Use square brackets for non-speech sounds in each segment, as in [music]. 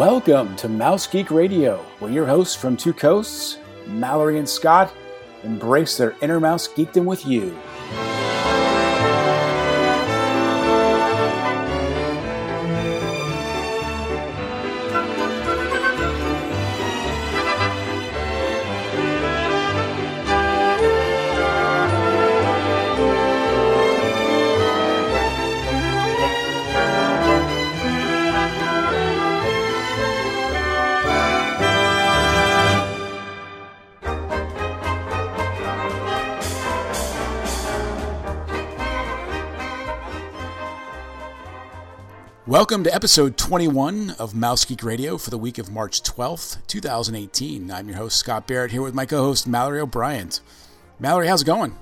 Welcome to Mouse Geek Radio, where your hosts from two coasts, Mallory and Scott, embrace their inner mouse geekdom with you. Welcome to episode 21 of Mouse Geek Radio for the week of March 12th, 2018. I'm your host, Scott Barrett, here with my co host, Mallory O'Brien. Mallory, how's it going?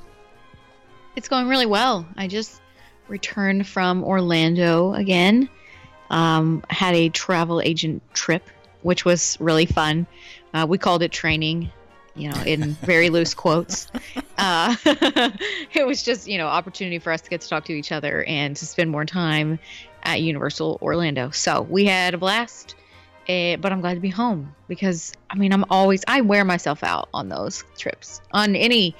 It's going really well. I just returned from Orlando again. Um, had a travel agent trip, which was really fun. Uh, we called it training, you know, in very [laughs] loose quotes. Uh, [laughs] it was just, you know, opportunity for us to get to talk to each other and to spend more time at Universal Orlando. So we had a blast, uh, but I'm glad to be home because I mean, I'm always, I wear myself out on those trips, on any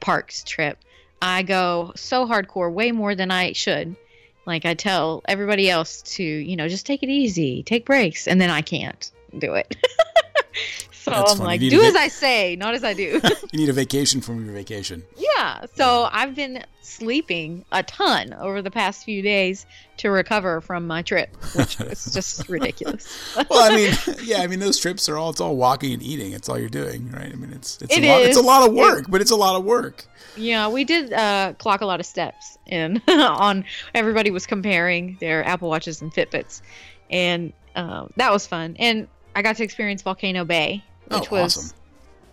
parks trip. I go so hardcore, way more than I should. Like I tell everybody else to, you know, just take it easy, take breaks, and then I can't do it. [laughs] so That's I'm funny. like, do as I say, not as I do. [laughs] you need a [laughs] vacation from your vacation. Yeah. So I've been sleeping a ton over the past few days to recover from my trip, which [laughs] was just ridiculous. well, I mean, yeah, I mean those trips are all it's all walking and eating. It's all you're doing, right? I mean, it's it's it a lot, it's a lot of work, it, but it's a lot of work. Yeah, we did uh, clock a lot of steps and on. Everybody was comparing their Apple Watches and Fitbits, and uh, that was fun. And I got to experience Volcano Bay, which oh, was awesome.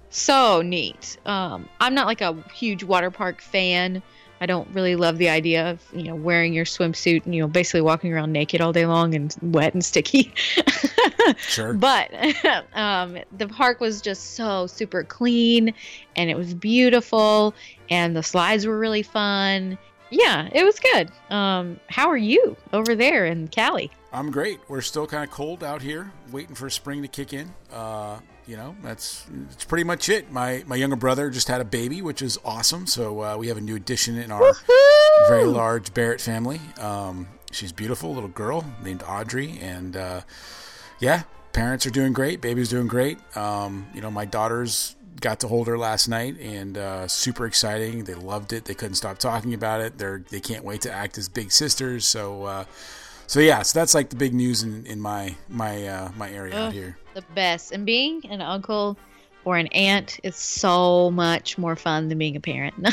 so neat. Um, I'm not like a huge water park fan I don't really love the idea of you know wearing your swimsuit and you know basically walking around naked all day long and wet and sticky. [laughs] sure. But [laughs] um, the park was just so super clean, and it was beautiful, and the slides were really fun. Yeah, it was good. Um, how are you over there in Cali? I'm great. We're still kind of cold out here, waiting for spring to kick in. Uh, you know, that's that's pretty much it. My my younger brother just had a baby, which is awesome. So uh, we have a new addition in our Woo-hoo! very large Barrett family. Um, she's beautiful, little girl named Audrey, and uh, yeah, parents are doing great. Baby's doing great. Um, you know, my daughters got to hold her last night, and uh, super exciting. They loved it. They couldn't stop talking about it. They're they can't wait to act as big sisters. So uh, so yeah, so that's like the big news in, in my my uh, my area Ugh, out here. The best, and being an uncle or an aunt is so much more fun than being a parent. [laughs]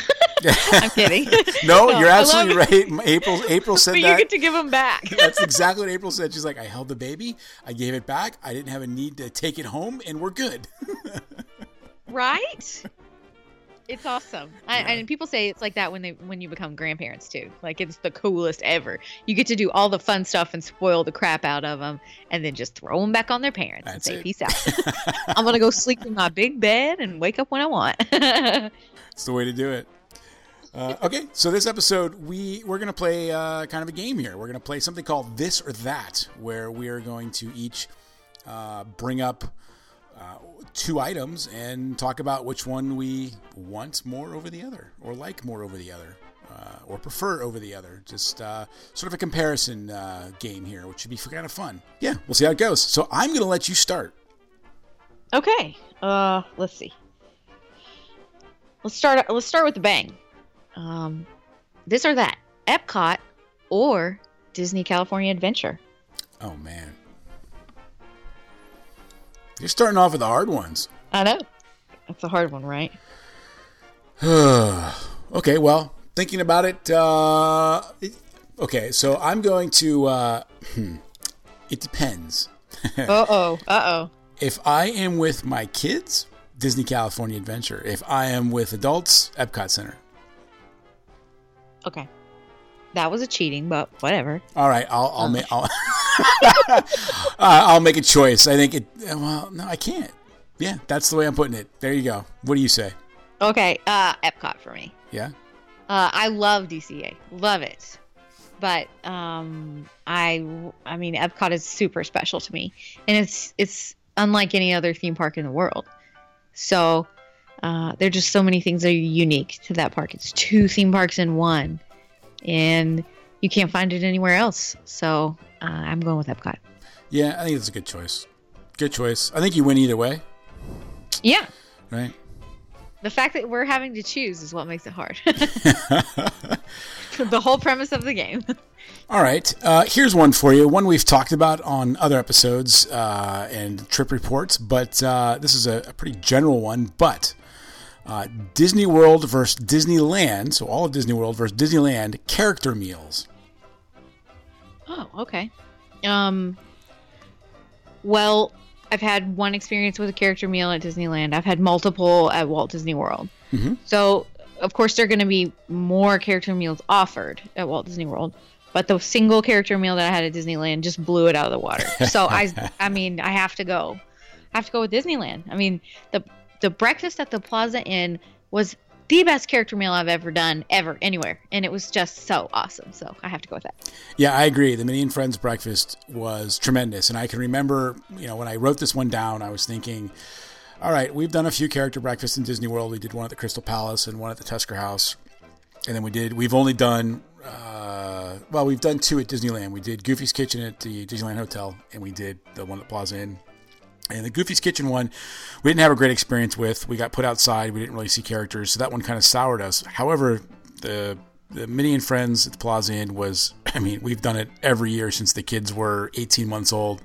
I'm [laughs] kidding. no, no, you're absolutely right. April [laughs] April said but that. you get to give them back. That's exactly what April said. She's like, I held the baby, I gave it back, I didn't have a need to take it home, and we're good. right? It's awesome. Yeah. I, and people say it's like that when they when you become grandparents too. Like it's the coolest ever. You get to do all the fun stuff and spoil the crap out of them, and then just throw them back on their parents That's and say, it. "Peace out." [laughs] I'm gonna go sleep in my big bed and wake up when I want. [laughs] it's the way to do it. Uh, okay, so this episode we we're gonna play uh, kind of a game here. We're gonna play something called this or that, where we are going to each uh, bring up two items and talk about which one we want more over the other, or like more over the other, uh, or prefer over the other. Just uh, sort of a comparison uh, game here, which should be kind of fun. Yeah, we'll see how it goes. So I'm going to let you start. Okay. Uh, let's see. Let's start. Let's start with the bang. Um, this or that: Epcot or Disney California Adventure. Oh man. You're starting off with the hard ones. I know. That's a hard one, right? [sighs] okay, well, thinking about it, uh, okay, so I'm going to. Uh, hmm, it depends. [laughs] uh oh. Uh oh. If I am with my kids, Disney California Adventure. If I am with adults, Epcot Center. Okay. That was a cheating, but whatever. All right, I'll I'll, make I'll, [laughs] [laughs] uh, I'll make a choice. I think it. Well, no, I can't. Yeah, that's the way I'm putting it. There you go. What do you say? Okay, uh, Epcot for me. Yeah. Uh, I love DCA, love it, but um, I, I mean, Epcot is super special to me, and it's it's unlike any other theme park in the world. So uh, there are just so many things that are unique to that park. It's two theme parks in one, and you can't find it anywhere else. So uh, I'm going with Epcot. Yeah, I think it's a good choice. Good choice. I think you win either way, Yeah, right? the fact that we're having to choose is what makes it hard. [laughs] [laughs] the whole premise of the game. All right. Uh, here's one for you. One we've talked about on other episodes uh, and trip reports, but uh, this is a, a pretty general one. But uh, Disney World versus Disneyland, so all of Disney World versus Disneyland character meals. Oh, okay. Um. Well, I've had one experience with a character meal at Disneyland. I've had multiple at Walt Disney World. Mhm. So, of course, there are going to be more character meals offered at Walt Disney World. But the single character meal that I had at Disneyland just blew it out of the water. So I, I mean, I have to go. I have to go with Disneyland. I mean, the the breakfast at the Plaza Inn was the best character meal I've ever done, ever, anywhere, and it was just so awesome. So I have to go with that. Yeah, I agree. The Minnie and Friends breakfast was tremendous. And I can remember, you know, when I wrote this one down, I was thinking, all right, we've done a few character breakfasts in Disney World. We did one at the Crystal Palace and one at the Tusker House. And then we did, we've only done, uh, well, we've done two at Disneyland. We did Goofy's Kitchen at the Disneyland Hotel, and we did the one at Plaza Inn. And the Goofy's Kitchen one, we didn't have a great experience with. We got put outside. We didn't really see characters, so that one kind of soured us. However, the the Minnie and Friends at the Plaza Inn was, [laughs] I mean, we've done it every year since the kids were 18 months old.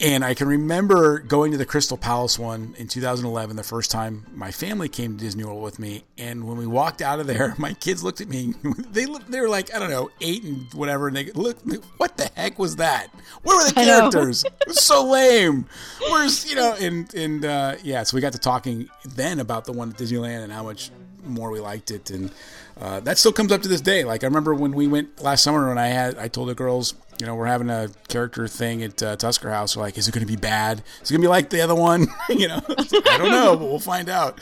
And I can remember going to the Crystal Palace one in 2011, the first time my family came to Disney World with me. And when we walked out of there, [laughs] my kids looked at me. [laughs] They looked, they were like, I don't know, eight and whatever. And they look, what the heck was that? Where were the [laughs] characters? It was so lame. Where's you know? And and uh, yeah, so we got to talking then about the one at Disneyland and how much more we liked it, and uh, that still comes up to this day. Like I remember when we went last summer, when I had I told the girls, you know, we're having a character thing at uh, Tusker House. We're like, is it going to be bad? Is it going to be like the other one? [laughs] you know, I don't know, but we'll find out.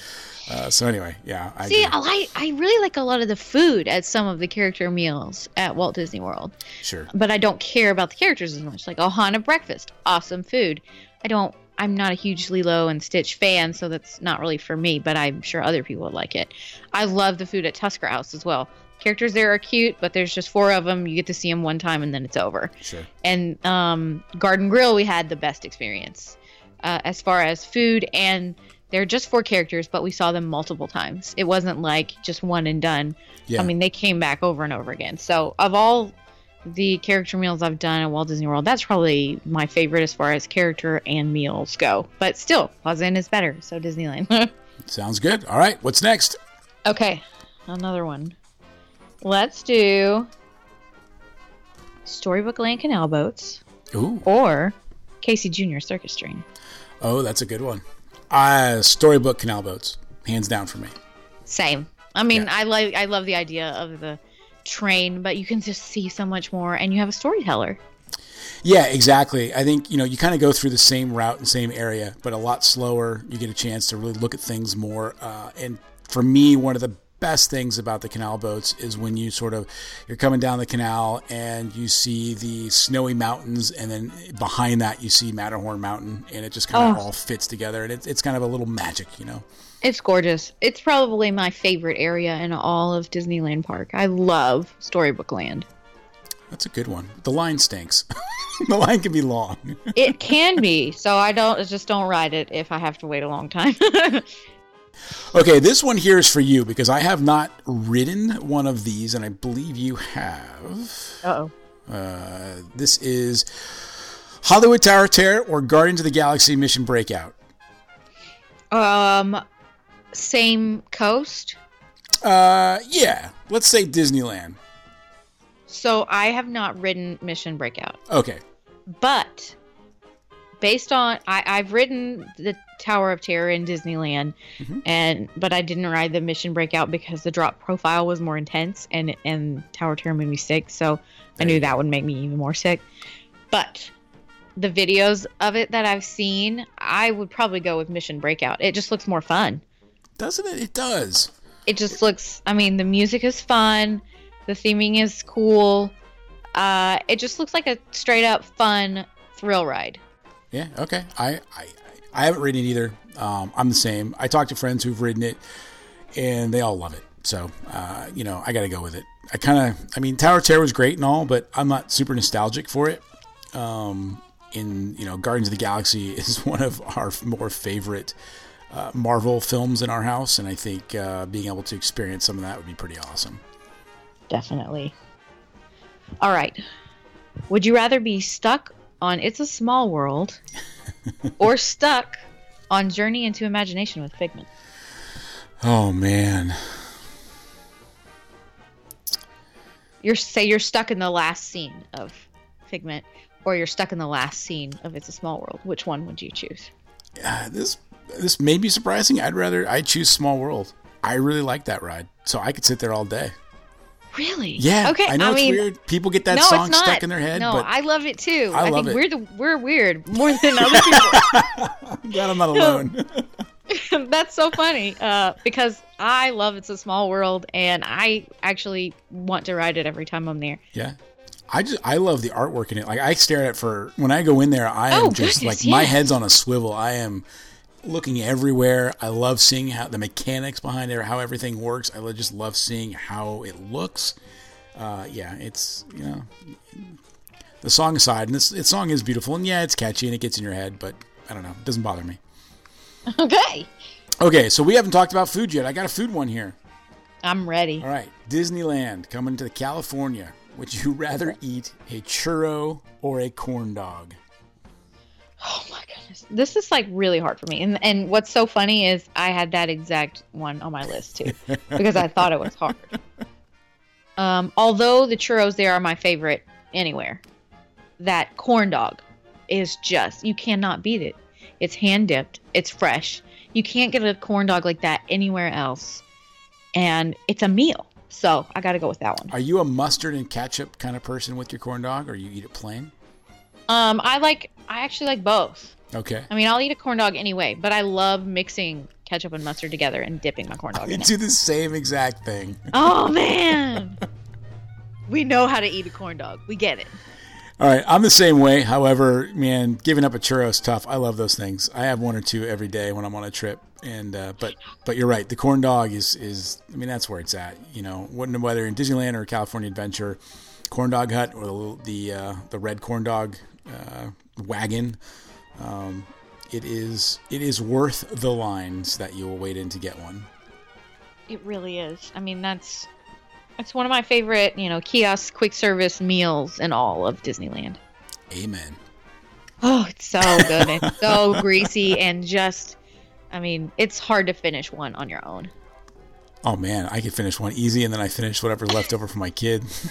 Uh, so anyway, yeah, I See. I like I really like a lot of the food at some of the character meals at Walt Disney World, sure. but I don't care about the characters as much. Like Ohana breakfast, awesome food. I don't. I'm not a huge Lilo and Stitch fan, so that's not really for me. But I'm sure other people would like it. I love the food at Tusker House as well. Characters there are cute, but there's just four of them. You get to see them one time and then it's over. Sure. And um, Garden Grill, we had the best experience uh, as far as food, and they're just four characters, but we saw them multiple times. It wasn't like just one and done. Yeah. I mean, they came back over and over again. So, of all the character meals I've done at Walt Disney World, that's probably my favorite as far as character and meals go. But still, Plaza Inn is better. So, Disneyland. [laughs] Sounds good. All right, what's next? okay, another one. Let's do Storybook Land Canal Boats Ooh, or Casey Jr. Circus Train. oh, that's a good one. Uh, storybook canal boats, hands down for me. Same. I mean, Yeah. I like I love the idea of the train, but you can just see so much more, and you have a storyteller. Yeah, exactly. I think you know you kind of go through the same route and same area, but a lot slower. You get a chance to really look at things more. Uh, and for me, one of the best things about the canal boats is when you sort of you're coming down the canal and you see the snowy mountains, and then behind that you see Matterhorn Mountain, and it just kind of Oh. all fits together, and it's it's kind of a little magic, you know. It's gorgeous. It's probably my favorite area in all of Disneyland Park. I love Storybook Land. That's a good one. The line stinks. [laughs] the line can be long. It can be, so I don't I just don't ride it if I have to wait a long time. [laughs] Okay, this one here is for you because I have not ridden one of these, and I believe you have. Uh-oh. Uh, this is Hollywood Tower Terror or Guardians of the Galaxy Mission Breakout. Um same coast. Uh, yeah, let's say Disneyland. So I have not ridden Mission Breakout. Okay, but based on I, I've ridden the Tower of Terror in Disneyland, Mhm. and but I didn't ride the Mission Breakout because the drop profile was more intense, and and Tower of Terror made me sick, so I knew that would make me even more sick. But the videos of it that I've seen, I would probably go with Mission Breakout. It just looks more fun. Doesn't it? It does. It just looks. I mean, the music is fun. The theming is cool. Uh, it just looks like a straight up fun thrill ride. Yeah. Okay. I I, I haven't ridden it either. Um, I'm the same. I talked to friends who've ridden it, and they all love it. So uh, you know, I got to go with it. I kind of. I mean, Tower of Terror was great and all, but I'm not super nostalgic for it. Um, in you know, Guardians of the Galaxy [laughs] is one of our more favorite. Uh, Marvel films in our house, and I think uh, being able to experience some of that would be pretty awesome. Definitely. All right. Would you rather be stuck on It's a Small World [laughs] or stuck on Journey into Imagination with Figment? Oh man. You're say you're stuck in the last scene of Figment or you're stuck in the last scene of It's a Small World. Which one would you choose? Uh, this this may be surprising. I'd rather I choose Small World. I really like that ride. So I could sit there all day. Really? Yeah. Okay. I know I it's mean, weird. People get that no, song stuck in their head, No, I love it too. I love think it. we're the we're weird more than [laughs] other people. God, I'm not alone. [laughs] That's so funny uh, because I love It's a Small World, and I actually want to ride it every time I'm there. yeah. I just I love the artwork in it. Like I stare at it for when I go in there, I am Oh, just goodness, like my head's on a swivel. I am looking everywhere. I love seeing how the mechanics behind it, how everything works. I just love seeing how it looks. Uh, yeah, it's you know the song aside, and this, this song is beautiful, and yeah, it's catchy and it gets in your head, but I don't know, it doesn't bother me. [laughs] Okay, Okay, so we haven't talked about food yet. I got a food one here. I'm ready. All right, Disneyland coming to California. Would you [laughs] rather eat a churro or a corn dog? Oh my goodness, this is like really hard for me. And and what's so funny is I had that exact one on my list too [laughs] because I thought it was hard. Um, although the churros there are my favorite anywhere, that corn dog is just you cannot beat it. It's hand dipped. It's fresh. You can't get a corn dog like that anywhere else, and it's a meal. So I got to go with that one. Are you a mustard and ketchup kind of person with your corn dog, or you eat it plain? Um, I like. I actually like both. Okay. I mean, I'll eat a corn dog anyway, but I love mixing ketchup and mustard together and dipping my corn dog [laughs] You it. do the same exact thing. Oh man, [laughs] we know how to eat a corn dog. We get it. All right, I'm the same way. However, man, giving up a churro is tough. I love those things. I have one or two every day when I'm on a trip. And uh, but but you're right. The corn dog is is I mean that's where it's at. You know, whether in Disneyland or California Adventure, corn dog hut or the the uh, the red corn dog uh, wagon. Um, it is it is worth the lines that you will wait in to get one. It really is. I mean, that's that's one of my favorite, you know, kiosk quick service meals in all of Disneyland. Amen. Oh, it's so good. it's so [laughs] greasy and just. I mean, it's hard to finish one on your own. Oh man, I could finish one easy, and then I finish whatever's left over for my kid. [laughs] this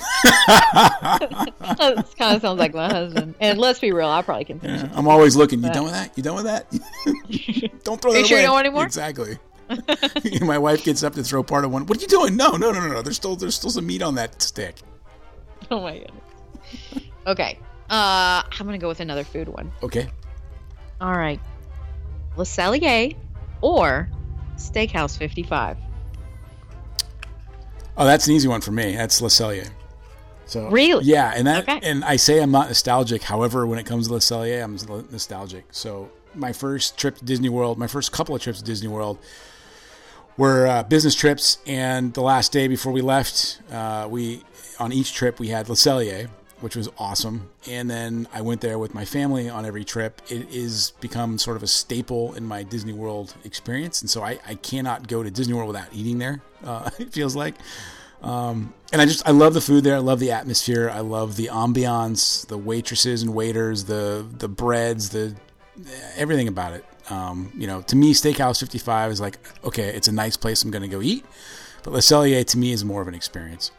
kind of sounds like my husband. And let's be real, I probably can finish it. I'm always looking. You done with that? You done with that? [laughs] don't throw that you sure away. you don't want any more? Exactly. [laughs] my wife gets up to throw part of one. What are you doing? No, no, no, no, no. There's still there's still some meat on that stick. Oh my goodness. Okay. Uh, I'm gonna go with another food one. Okay. All right. Le Cellier or Steakhouse 55. Oh, that's an easy one for me. That's Le Cellier. So Really? yeah, and that Okay. and I say I'm not nostalgic. However, when it comes to Le Cellier, I'm nostalgic. So my first trip to Disney World, my first couple of trips to Disney World, were uh, business trips, and the last day before we left, uh, we on each trip we had Le Cellier, which was awesome. And then I went there with my family on every trip. It is become sort of a staple in my Disney World experience, and so I, I cannot go to Disney World without eating there. Uh, [laughs] it feels like. Um, and I just I love the food there. I love the atmosphere. I love the ambiance, the waitresses and waiters, the the breads, the everything about it. Um, you know, to me, Steakhouse 55 is like okay, it's a nice place I'm going to go eat, but Le Cellier to me is more of an experience.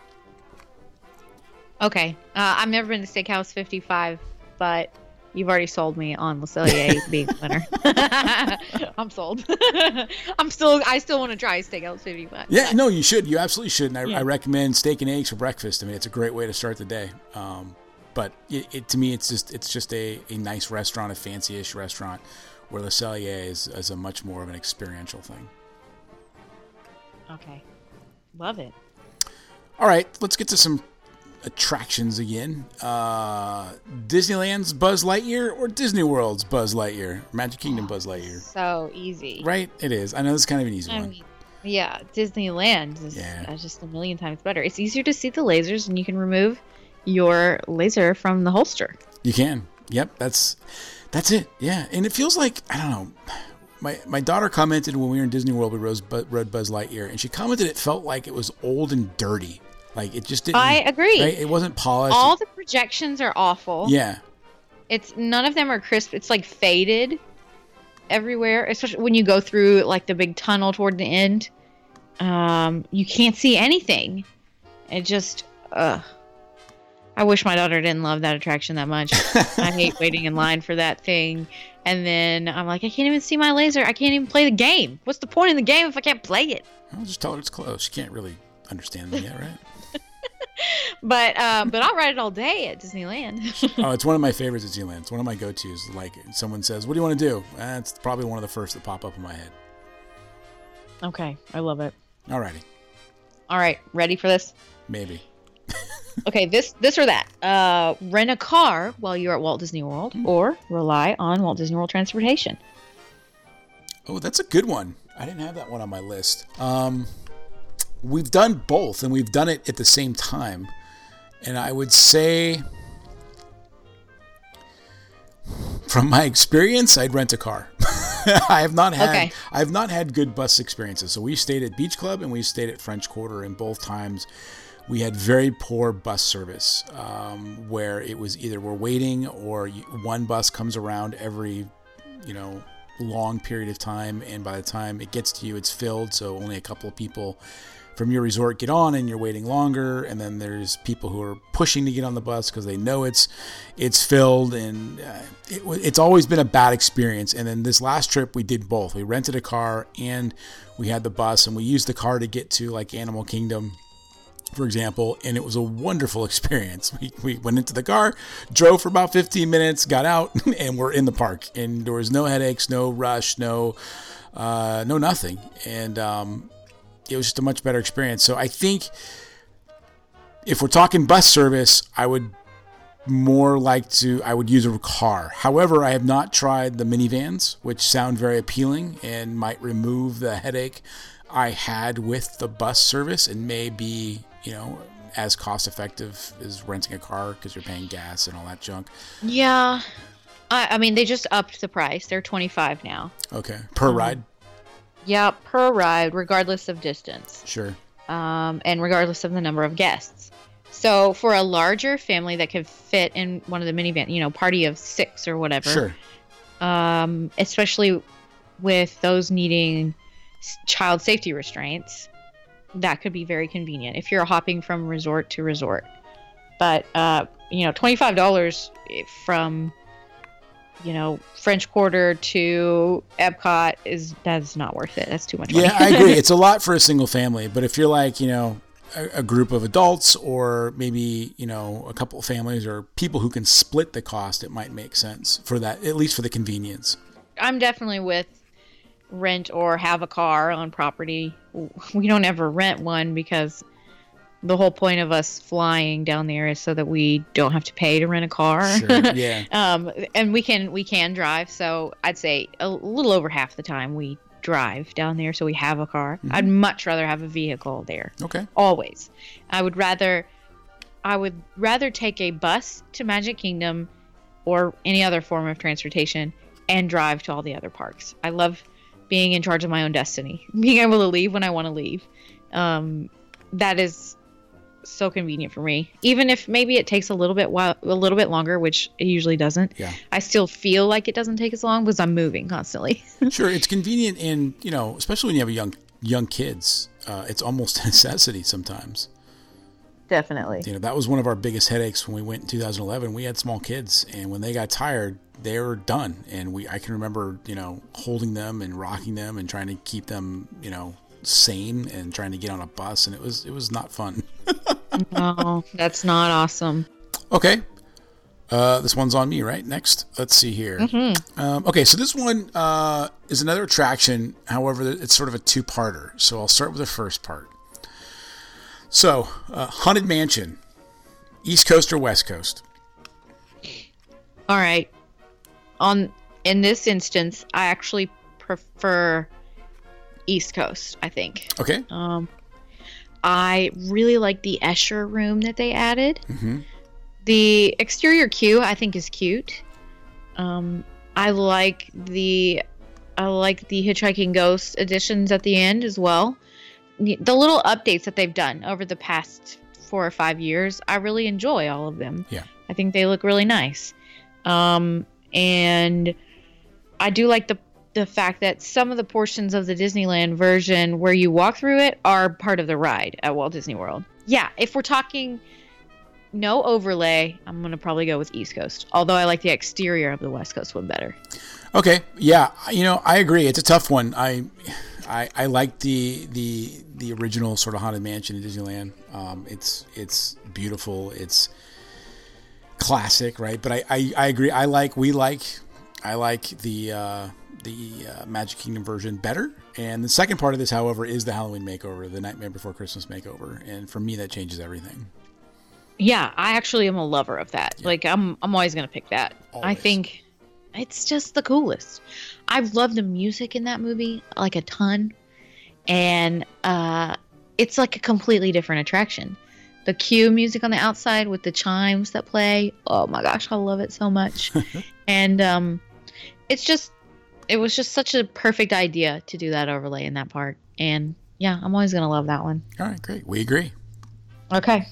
Okay. Uh, I've never been to Steakhouse 55, but you've already sold me on Le Cellier being the winner. [laughs] I'm sold. [laughs] I'm still. I still want to try Steakhouse 55. Yeah, no, you should. You absolutely should. And I, Yeah. I recommend steak and eggs for breakfast. I mean, it's a great way to start the day. Um, but it, it to me, it's just it's just a, a nice restaurant, a fancy-ish restaurant, where Le Cellier is, is a much more of an experiential thing. Okay. Love it. All right, let's get to some attractions again. Uh, Disneyland's Buzz Lightyear or Disney World's Buzz Lightyear? Magic Kingdom Buzz Lightyear. So easy. Right? It is. I know it's kind of an easy I one. mean, yeah, Disneyland is Yeah. uh, just a million times better. It's easier to see the lasers, and you can remove your laser from the holster. You can. Yep, that's that's it. Yeah, and it feels like I don't know. My my daughter commented when we were in Disney World with Rose Buzz Lightyear, and she commented it felt like it was old and dirty. Like it just didn't. I agree. Right? It wasn't polished. All the projections are awful. yeah, It's none of them are crisp. It's like faded everywhere, especially when you go through like the big tunnel toward the end. Um, you can't see anything. It just, uh, I wish my daughter didn't love that attraction that much. [laughs] I hate waiting in line for that thing. And then I'm like, I can't even see my laser. I can't even play the game. What's the point in the game if I can't play it? I'll just tell her it's close. She can't really understand that yet, right? [laughs] But uh, but I'll ride it all day at Disneyland. [laughs] oh, it's one of my favorites at Disneyland. It's one of my go-tos. Like someone says, "What do you want to do?" That's probably one of the first that pop up in my head. okay, I love it. Alrighty, All right, ready for this? maybe. [laughs] Okay, this this or that. Uh, rent a car while you're at Walt Disney World, or rely on Walt Disney World transportation. Oh, that's a good one. I didn't have that one on my list. Um, we've done both, and we've done it at the same time. And I would say, from my experience, I'd rent a car. [laughs] I have not had Okay. I have not had good bus experiences. So we stayed at Beach Club and we stayed at French Quarter, and both times we had very poor bus service, um, where it was either we're waiting or one bus comes around every you know long period of time and by the time it gets to you it's filled so only a couple of people from your resort get on and you're waiting longer and then there's people who are pushing to get on the bus because they know it's it's filled and uh, it, it's always been a bad experience and then this last trip we did both we rented a car and we had the bus and we used the car to get to like animal kingdom for example, and it was a wonderful [laughs] experience. We, we went into the car, drove for about 15 minutes, got out, [laughs] and we're in the park. And there was no headaches, no rush, no, uh, no nothing. And um, it was just a much better experience. So I think if we're talking bus service, I would more like to I would use a car. However, I have not tried the minivans, which sound very appealing and might remove the headache I had with the bus service and may be, you know, as cost effective as renting a car because you're paying gas and all that junk. Yeah, I, I mean they just upped the price. They're twenty five now. Okay, per um, ride, Yeah, per ride, regardless of distance, sure. um, and regardless of the number of guests. So for a larger family that could fit in one of the minivan, you know, party of six or whatever, Sure. um, especially with those needing child safety restraints, that could be very convenient if you're hopping from resort to resort. But uh, you know, twenty five dollars from you know French Quarter to Epcot is that's not worth it. That's too much money. Yeah, I agree. [laughs] It's a lot for a single family, but if you're like, you know, a, a group of adults or maybe, you know, a couple of families or people who can split the cost, it might make sense for that, at least for the convenience. I'm definitely with rent or have a car on property. We don't ever rent one because the whole point of us flying down there is so that we don't have to pay to rent a car. Sure. [laughs] Yeah. um, and we can we can drive. So I'd say a little over half the time we drive down there, so we have a car. Mm-hmm. I'd much rather have a vehicle there. Okay. Always, I would rather I would rather take a bus to Magic Kingdom or any other form of transportation and drive to all the other parks. I love being in charge of my own destiny, [laughs] being able to leave when I want to leave. Um, that is so convenient for me. Even if maybe it takes a little bit while, a little bit longer, which it usually doesn't. Yeah. I still feel like it doesn't take as long because I'm moving constantly. [laughs] Sure. It's convenient and you know, especially when you have a young young kids. Uh, it's almost [laughs] a necessity sometimes. Definitely. You know, that was one of our biggest headaches when we went in 2011. We had small kids, and when they got tired, they were done. And we, I can remember, you know, holding them and rocking them and trying to keep them, you know, sane and trying to get on a bus, and it was, it was not fun. [laughs] no, that's not awesome. Okay. Uh, this one's on me, right? Next, let's see here. Um, okay, so this one uh, is another attraction. However, it's sort of a two-parter. So I'll start with the first part. So, uh, haunted mansion, East Coast or West Coast? All right. On in this instance, I actually prefer East Coast. I think. Okay. Um, I really like the Escher room that they added. hmm The exterior queue I think is cute. Um, I like the I like the Hitchhiking Ghost additions at the end as well. The the little updates that they've done over the past four or five years, I really enjoy all of them. Yeah. I think they look really nice. Um, and I do like the the fact that some of the portions of the Disneyland version where you walk through it are part of the ride at Walt Disney World. Yeah, if we're talking no overlay, I'm gonna probably go with East Coast. Although I like the exterior of the West Coast one better. Okay, yeah, you know, I agree. It's a tough one. I, I, I like the the the original sort of haunted mansion in Disneyland. Um, it's it's beautiful. It's classic, right? But I, I, I agree. I like we like I like the uh, the uh, Magic Kingdom version better. And the second part of this, however, is the Halloween makeover, the Nightmare Before Christmas makeover, and for me, that changes everything. Yeah, I actually am a lover of that. Like I'm I'm always gonna pick that. I think it's just the coolest. I love the music in that movie like a ton. And uh it's like a completely different attraction. The queue music on the outside with the chimes that play. Oh my gosh, I love it so much. [laughs] and um it's just it was just such a perfect idea to do that overlay in that park. And yeah, I'm always gonna love that one. All right, great. We agree. Okay.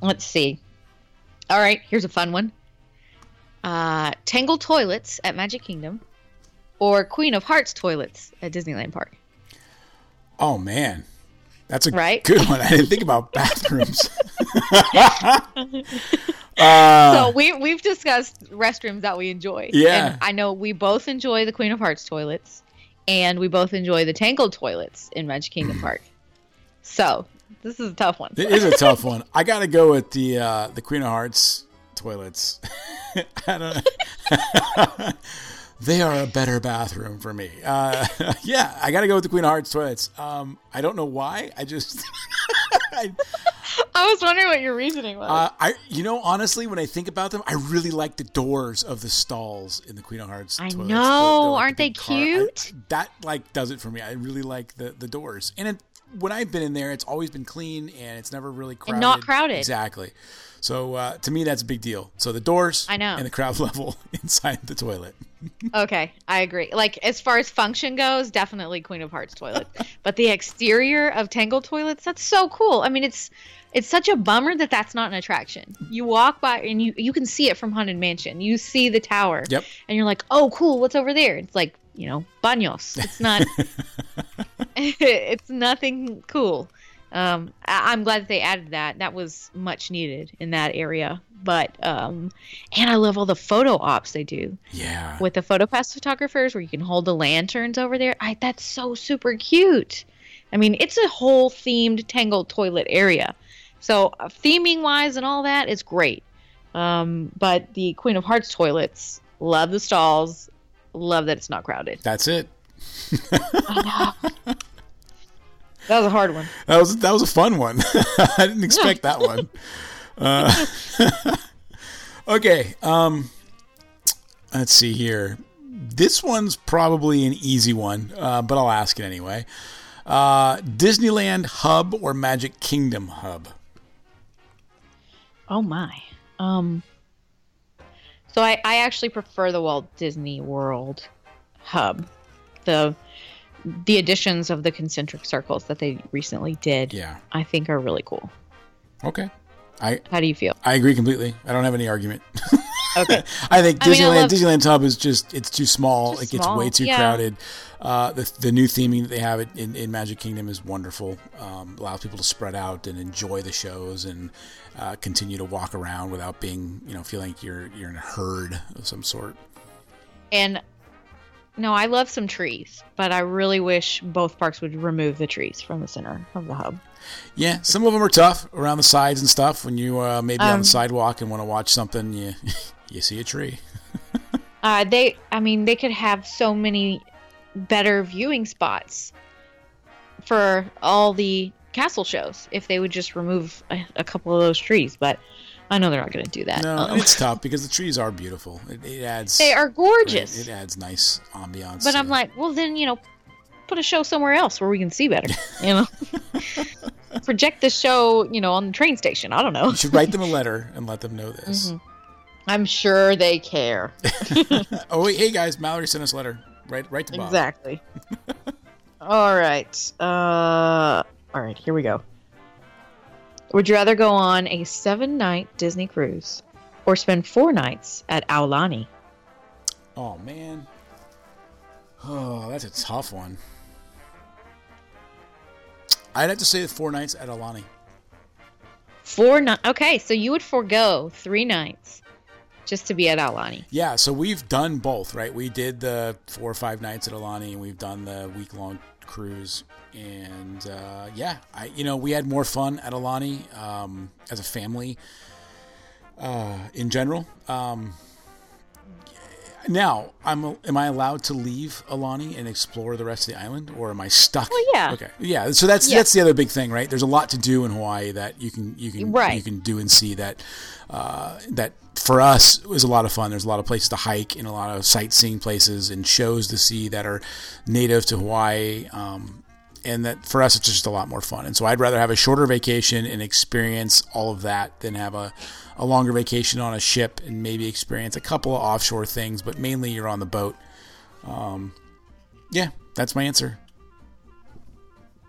Let's see. All right, here's a fun one. Uh, Tangle toilets at Magic Kingdom or Queen of Hearts toilets at Disneyland Park. Oh man, that's a Right? good one. I didn't think about [laughs] bathrooms. Uh, so we we've discussed restrooms that we enjoy. Yeah. And I know we both enjoy the Queen of Hearts toilets and we both enjoy the Tangled toilets in Magic Kingdom [clears throat] Park. So, this is a tough one. It is a tough one. I got to go with the uh, the Queen of Hearts toilets. [laughs] I don't know. [laughs] they are a better bathroom for me. Uh, [laughs] yeah, I got to go with the Queen of Hearts toilets. Um, I don't know why. I just. I, I was wondering what your reasoning was. uh, I, you know, honestly, when I think about them, I really like the doors of the stalls in the Queen of Hearts. I toilets. know. like, Aren't big they car- I- cute? that like does it for me. I really like the the doors, and it, when I've been in there, it's always been clean and it's never really crowded. not crowded. Exactly. So uh, to me, that's a big deal. So the doors, I know. and the crowd [laughs] level [laughs] inside the toilet. [laughs] Okay, I agree. Like as far as function goes, definitely Queen of Hearts toilet. but the exterior of Tangled toilets, that's so cool. I mean, it's it's such a bummer that that's not an attraction. You walk by and you you can see it from Haunted Mansion. You see the tower. Yep. And you're like, "Oh, cool, what's over there?" It's like, you know, baños. It's not it's nothing cool. Um, I- I'm glad that they added that. That was much needed in that area. But um, and I love all the photo ops they do Yeah. with the photopass photographers where you can hold the lanterns over there. I that's so super cute. I mean, it's a whole themed Tangled toilet area. So uh, theming wise and all that is great. Um, but the Queen of Hearts toilets, love the stalls, love that it's not crowded. That's it. I know. [laughs] that was a hard one. That was that was a fun one. [laughs] I didn't expect that one. Uh, [laughs] okay. Um, let's see here. This one's probably an easy one, uh, but I'll ask it anyway. Uh, Disneyland Hub or Magic Kingdom Hub? Oh my. Um. So I, I actually prefer the Walt Disney World hub, the the additions of the concentric circles that they recently did. Yeah. I think are really cool. Okay. I How do you feel? I agree completely. I don't have any argument. Okay. [laughs] I think I mean, I Disneyland love- Disneyland Hub is just it's too small. It gets small, way too yeah. crowded. Uh, the the new theming that they have in, in Magic Kingdom is wonderful. Um, allows people to spread out and enjoy the shows and uh, continue to walk around without being you know feeling like you're you're in a herd of some sort. and no, I love some trees, but I really wish both parks would remove the trees from the center of the hub. Yeah, some of them are tough around the sides and stuff. When you uh, maybe on Um, the sidewalk and want to watch something, you [laughs] You see a tree. [laughs] Uh, they, I mean, they could have so many better viewing spots for all the castle shows if they would just remove a, a couple of those trees. But I know they're not going to do that. No, Um, it's [laughs] tough because the trees are beautiful. It, it adds. they are gorgeous. It, it adds nice ambiance. but I'm it. like, well, then you know, put a show somewhere else where we can see better. You know, [laughs] project the show, you know, on the train station. I don't know. you should write them a [laughs] letter and let them know this. Mhm. I'm sure they care. Oh wait, hey guys, Mallory sent us a letter. Right, right to Bob. Exactly. all right. Uh, all right. Here we go. Would you rather go on a seven-night Disney cruise or spend four nights at Aulani? Oh man. Oh, that's a tough one. I'd have to say the four nights at Aulani. Four nights. Okay, so you would forego three nights just to be at Aulani. Yeah, so we've done both, right? We did the four or five nights at Aulani, and we've done the week long cruise. And uh, yeah, I you know we had more fun at Aulani um, as a family uh, in general. Um, now, I'm am I allowed to leave Aulani and explore the rest of the island, or am I stuck? Well, yeah. Okay. Yeah. So that's Yeah. that's the other big thing, right? There's a lot to do in Hawaii that you can you can Right. you can do and see that uh, that for us was a lot of fun. There's a lot of places to hike and a lot of sightseeing places and shows to see that are native to Hawaii. Um, and that for us, it's just a lot more fun. And so I'd rather have a shorter vacation and experience all of that than have a, a longer vacation on a ship and maybe experience a couple of offshore things, but mainly you're on the boat. Um, yeah, that's my answer.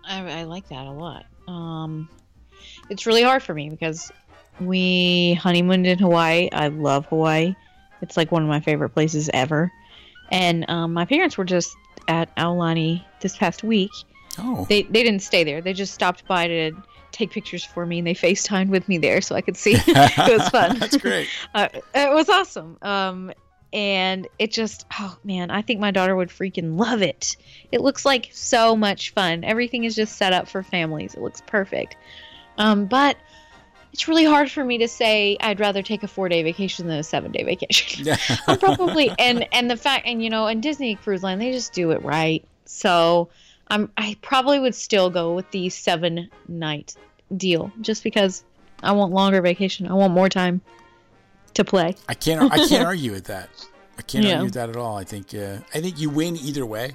I, I like that a lot. Um, it's really hard for me because we honeymooned in Hawaii. I love Hawaii. It's like one of my favorite places ever. And um, my parents were just at Aulani this past week. Oh, They they didn't stay there. They just stopped by to take pictures for me, and they FaceTimed with me there, so I could see. [laughs] it was fun. that's great. [laughs] uh, it was awesome. Um, and it just, oh man, I think my daughter would freaking love it. It looks like so much fun. Everything is just set up for families. It looks perfect. Um, but it's really hard for me to say I'd rather take a four day vacation than a seven day vacation. Yeah. [laughs] I'm probably and and the fact and you know in Disney Cruise Line they just do it right. So I'm I probably would still go with the seven night deal just because I want longer vacation. I want more time to play. I can't. I can't [laughs] argue with that. I can't Yeah. argue with that at all. I think. Uh, I think you win either way.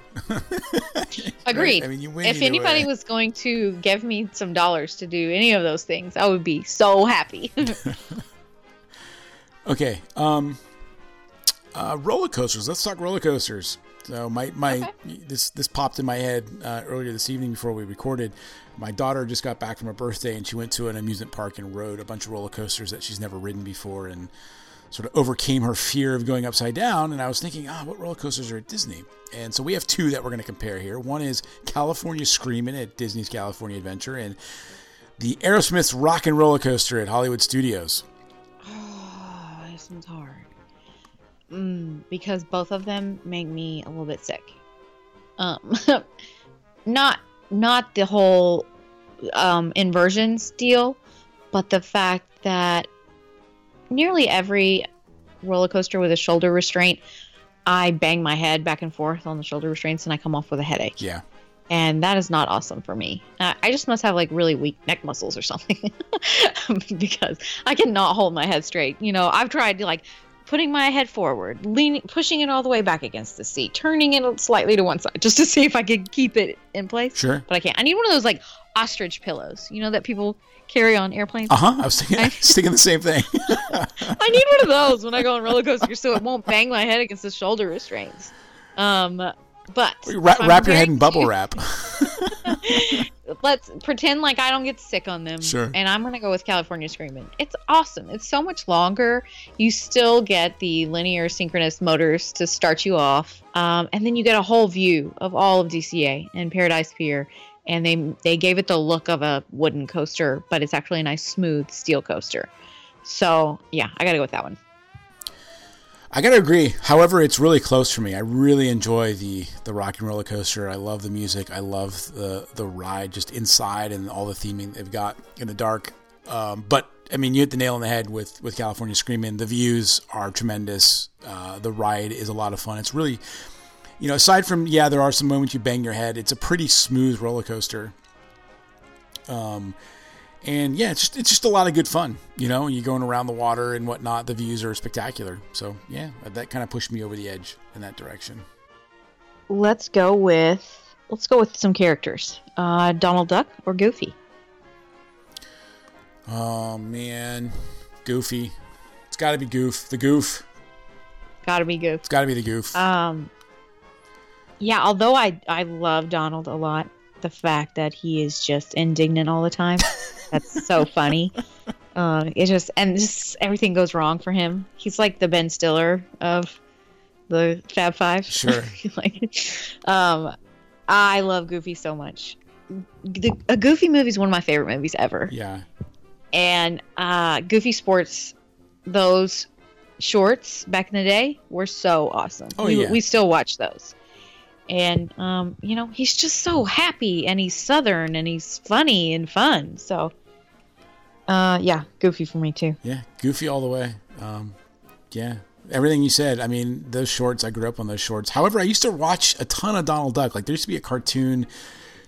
[laughs] Agreed. I mean, you win. if anybody way. was going to give me some dollars to do any of those things, I would be so happy. [laughs] Okay. Um. Uh, roller coasters. Let's talk roller coasters. So my my Okay. this this popped in my head uh, earlier this evening before we recorded. My daughter just got back from her birthday and she went to an amusement park and rode a bunch of roller coasters that she's never ridden before and sort of overcame her fear of going upside down. And I was thinking, ah, what roller coasters are at Disney? And so we have two that we're going to compare here. One is California Screaming at Disney's California Adventure and the Aerosmith's Rock and Roller Coaster at Hollywood Studios. oh, [sighs] this one's hard. Mm, because both of them make me a little bit sick. Um, [laughs] not not the whole um, inversions deal, but the fact that nearly every roller coaster with a shoulder restraint, I bang my head back and forth on the shoulder restraints and I come off with a headache. Yeah. And that is not awesome for me. I just must have like really weak neck muscles or something [laughs] because I cannot hold my head straight. You know, I've tried to like putting my head forward, leaning, pushing it all the way back against the seat, turning it slightly to one side just to see if I could keep it in place. Sure. But I can't. I need one of those like ostrich pillows, you know, that people carry on airplanes. Uh huh. I was thinking, I [laughs] was thinking the same thing. [laughs] I need one of those when I go on roller coasters so it won't bang my head against the shoulder restraints. Um, but wrap, wrap your head in bubble wrap. [laughs] let's pretend like I don't get sick on them. Sure. And I'm gonna go with California Screaming. It's awesome. It's so much longer. You still get the linear synchronous motors to start you off, um, and then you get a whole view of all of DCA and Paradise Pier. And they they gave it the look of a wooden coaster, but it's actually a nice smooth steel coaster. So yeah, I gotta go with that one. I gotta agree. However, it's really close for me. I really enjoy the the rock and roller coaster. I love the music. I love the the ride just inside and all the theming they've got in the dark. Um, but I mean, you hit the nail on the head with with California Screaming. The views are tremendous. Uh, the ride is a lot of fun. It's really, you know, aside from yeah, there are some moments you bang your head. It's a pretty smooth roller coaster. Um, and yeah, it's just it's just a lot of good fun. You know, you're going around the water and whatnot. The views are spectacular. So yeah, that kind of pushed me over the edge in that direction. Let's go with let's go with some characters. Uh, Donald Duck or Goofy. Oh man, Goofy. It's got to be Goof. The Goof. Got to be Goof. It's got to be the Goof. Um. Yeah, although I I love Donald a lot, the fact that he is just indignant all the time, [laughs] that's so funny. Uh, it just and just everything goes wrong for him. He's like the Ben Stiller of the Fab Five. Sure. [laughs] like, um, I love Goofy so much. The, a Goofy movie is one of my favorite movies ever. Yeah and uh, Goofy Sports, those shorts back in the day were so awesome. Oh, we, yeah. we still watch those. And um, you know, he's just so happy and he's southern and he's funny and fun. So uh yeah, goofy for me too. Yeah, goofy all the way. Um, yeah, everything you said. I mean, those shorts. I grew up on those shorts. However, I used to watch a ton of Donald Duck. Like there used to be a cartoon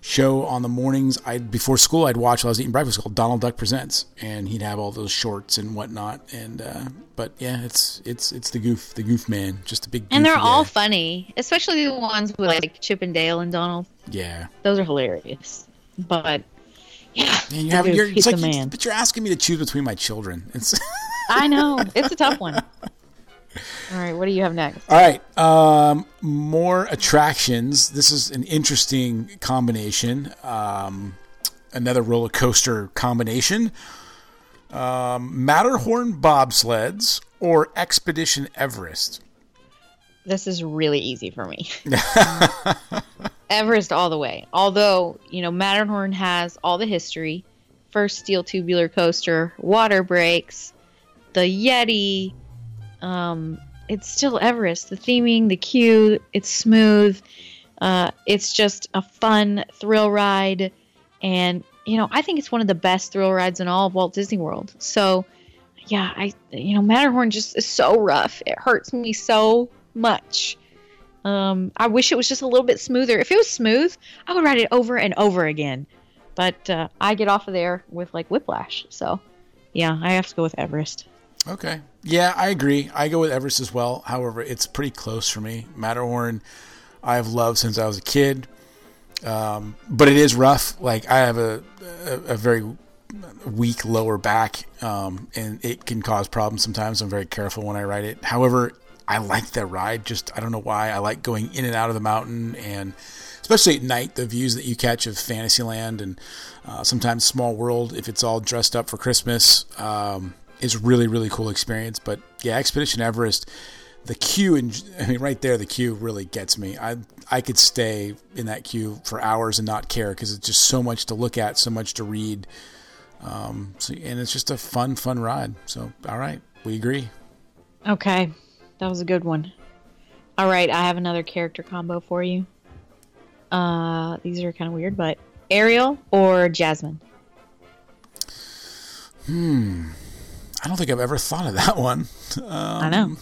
show on the mornings. I before school I'd watch while I was eating breakfast called Donald Duck Presents, and he'd have all those shorts and whatnot. And uh, but yeah, it's it's it's the goof, the goof man, just a big. And they're goofy all funny, especially the ones with like Chip and Dale and Donald. Yeah, Those are hilarious. But yeah, and you have goof, you're, it's like, you- man. but you're asking me to choose between my children. It's I know [laughs] it's a tough one. All right, what do you have next? All right. Um, more attractions. This is an interesting combination. Um, another roller coaster combination. Um, Matterhorn bobsleds or Expedition Everest. This is really easy for me. [laughs] [laughs] Everest all the way. Although, you know, Matterhorn has all the history. First steel tubular coaster, water brakes, the Yeti. Um, it's still Everest. The theming, the queue, it's smooth. Uh, it's just a fun thrill ride. And, you know, I think it's one of the best thrill rides in all of Walt Disney World. So, yeah, I, you know, Matterhorn just is so rough. It hurts me so much. Um, I wish it was just a little bit smoother. If it was smooth, I would ride it over and over again. But uh, I get off of there with like whiplash. So, yeah, I have to go with Everest. Okay. Yeah, I agree. I go with Everest as well. However, it's pretty close for me. Matterhorn, I've loved since I was a kid. Um, but it is rough. Like I have a a, a very weak lower back, um, and it can cause problems sometimes. I'm very careful when I ride it. However, I like that ride. Just I don't know why. I like going in and out of the mountain, and especially at night, the views that you catch of Fantasyland and uh, sometimes Small World, if it's all dressed up for Christmas, um, is really really cool experience. But yeah, Expedition Everest the queue and I mean right there the queue really gets me. I I could stay in that queue for hours and not care because it's just so much to look at, so much to read. Um, so and it's just a fun fun ride. So all right, we agree. Okay, that was a good one. All right, I have another character combo for you. Uh, these are kind of weird, but Ariel or Jasmine? I don't think I've ever thought of that one. Um, I know.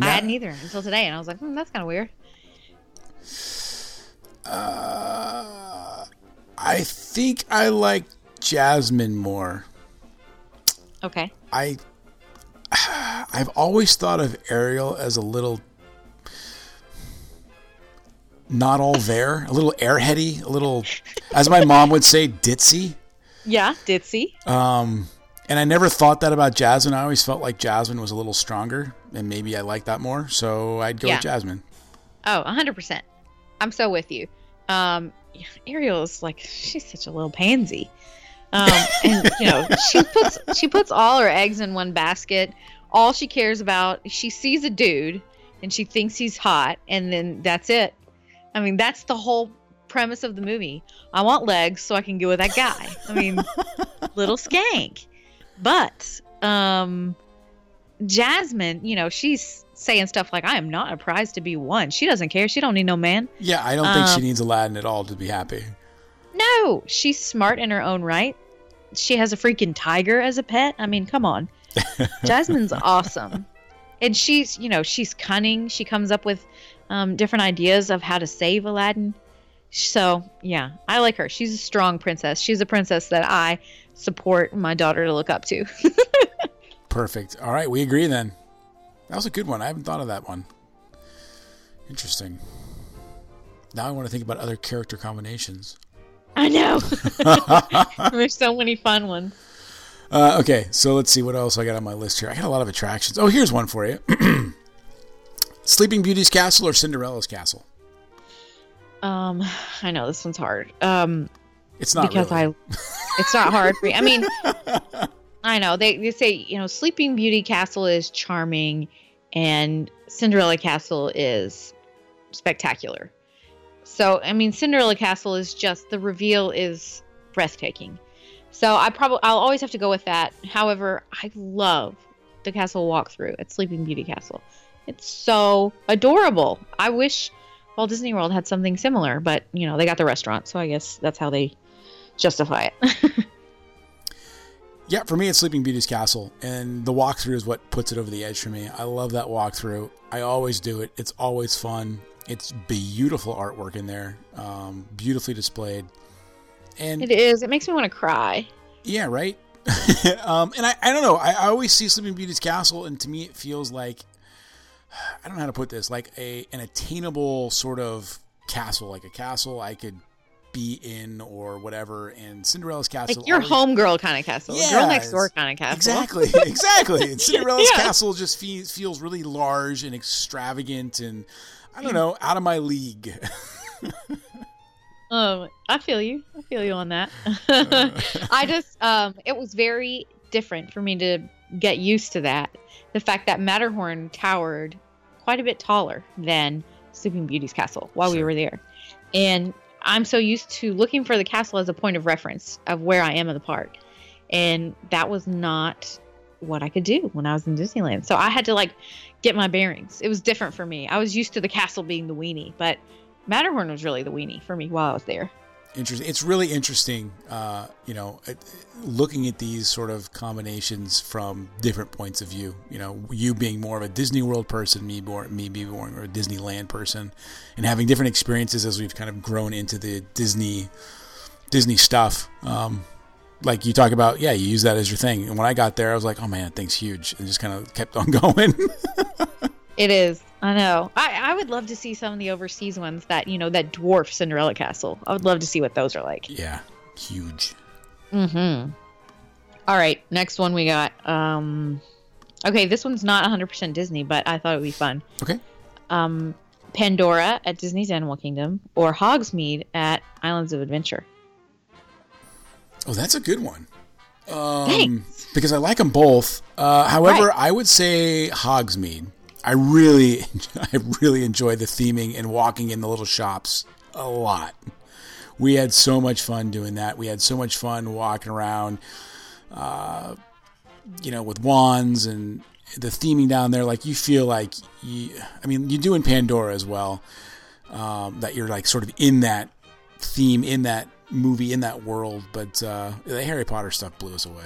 I hadn't either until today, and I was like, hmm, that's kind of weird. Uh, I think I like Jasmine more. Okay. I I've always thought of Ariel as a little not all there, a little airheady, a little as my mom would say, ditzy. [laughs] Yeah, Ditzy. Um and I never thought that about Jasmine. I always felt like Jasmine was a little stronger, and maybe I like that more. So I'd go Yeah. with Jasmine. Oh, 100%. I'm so with you. Um, Ariel is like, she's such a little pansy. Um, and, you know, [laughs] she puts, she puts all her eggs in one basket. All she cares about, she sees a dude and she thinks he's hot, and then that's it. I mean, that's the whole premise of the movie. I want legs so I can go with that guy. I mean, [laughs] little skank. But um Jasmine, you know, she's saying stuff like, "I am not a prize to be won." She doesn't care. She don't need no man. Yeah, I don't think she Um, needs Aladdin at all to be happy. No, she's smart in her own right. she has a freaking tiger as a pet. I mean, come on. [laughs] Jasmine's awesome. And she's, you know, she's cunning. She comes up with um, different ideas of how to save Aladdin. So, yeah, I like her. She's a strong princess. She's a princess that I support my daughter to look up to. [laughs] Perfect. All right, we agree then. That was a good one. I haven't thought of that one. Interesting. Now I want to think about other character combinations. I know. [laughs] There's so many fun ones. Uh, okay, so let's see what else I got on my list here. I got a lot of attractions. Oh, here's one for you [clears throat] Sleeping Beauty's Castle or Cinderella's Castle? Um, I know this one's hard. Um, it's not because really. I. It's not hard for me. I mean, I know they they say you know Sleeping Beauty Castle is charming, and Cinderella Castle is spectacular. So I mean, Cinderella Castle is just the reveal is breathtaking. So I probably I'll always have to go with that. However, I love the castle walkthrough at Sleeping Beauty Castle. It's so adorable. I wish Walt Disney World had something similar, but you know they got the restaurant, so I guess that's how they justify it. [laughs] yeah, for me, it's Sleeping Beauty's Castle, and the walkthrough is what puts it over the edge for me. I love that walkthrough. I always do it. It's always fun. It's beautiful artwork in there, um, beautifully displayed. And it is. It makes me want to cry. Yeah, right. [laughs] um, and I, I don't know. I, I always see Sleeping Beauty's castle, and to me, it feels like I don't know how to put this, like a an attainable sort of castle, like a castle I could be in or whatever. And Cinderella's castle, like your always, homegirl kind of castle, yeah, girl next door kind of castle. Exactly, exactly. [laughs] And Cinderella's yeah. castle just feels feels really large and extravagant, and I don't know, out of my league. [laughs] Um, I feel you. I feel you on that. [laughs] I just, um, it was very different for me to get used to that. The fact that Matterhorn towered quite a bit taller than Sleeping Beauty's castle while sure. we were there, and I'm so used to looking for the castle as a point of reference of where I am in the park, and that was not what I could do when I was in Disneyland. So I had to like get my bearings. It was different for me. I was used to the castle being the weenie, but Matterhorn was really the weenie for me while I was there. Interesting. It's really interesting, uh, you know, looking at these sort of combinations from different points of view. You know, you being more of a Disney World person, me more, me being more a Disneyland person, and having different experiences as we've kind of grown into the Disney, Disney stuff. Um, like you talk about, yeah, you use that as your thing. And when I got there, I was like, oh man, thing's huge, and just kind of kept on [laughs] going. It is. I know. I, I would love to see some of the overseas ones that, you know, that dwarf Cinderella Castle. I would love to see what those are like. Yeah. Huge. Mm-hmm. All right. Next one we got. Um Okay, this one's not 100% Disney, but I thought it would be fun. Okay. Um Pandora at Disney's Animal Kingdom or Hogsmeade at Islands of Adventure. Oh, that's a good one. Um, Thanks. Because I like them both. Uh, however, right. I would say Hogsmeade. I really, [laughs] I really enjoy the theming and walking in the little shops a lot. We had so much fun doing that. We had so much fun walking around, uh, you know, with wands and the theming down there. Like you feel like you, I mean, you do in Pandora as well. Um, that you're like sort of in that theme, in that movie, in that world. But uh, the Harry Potter stuff blew us away.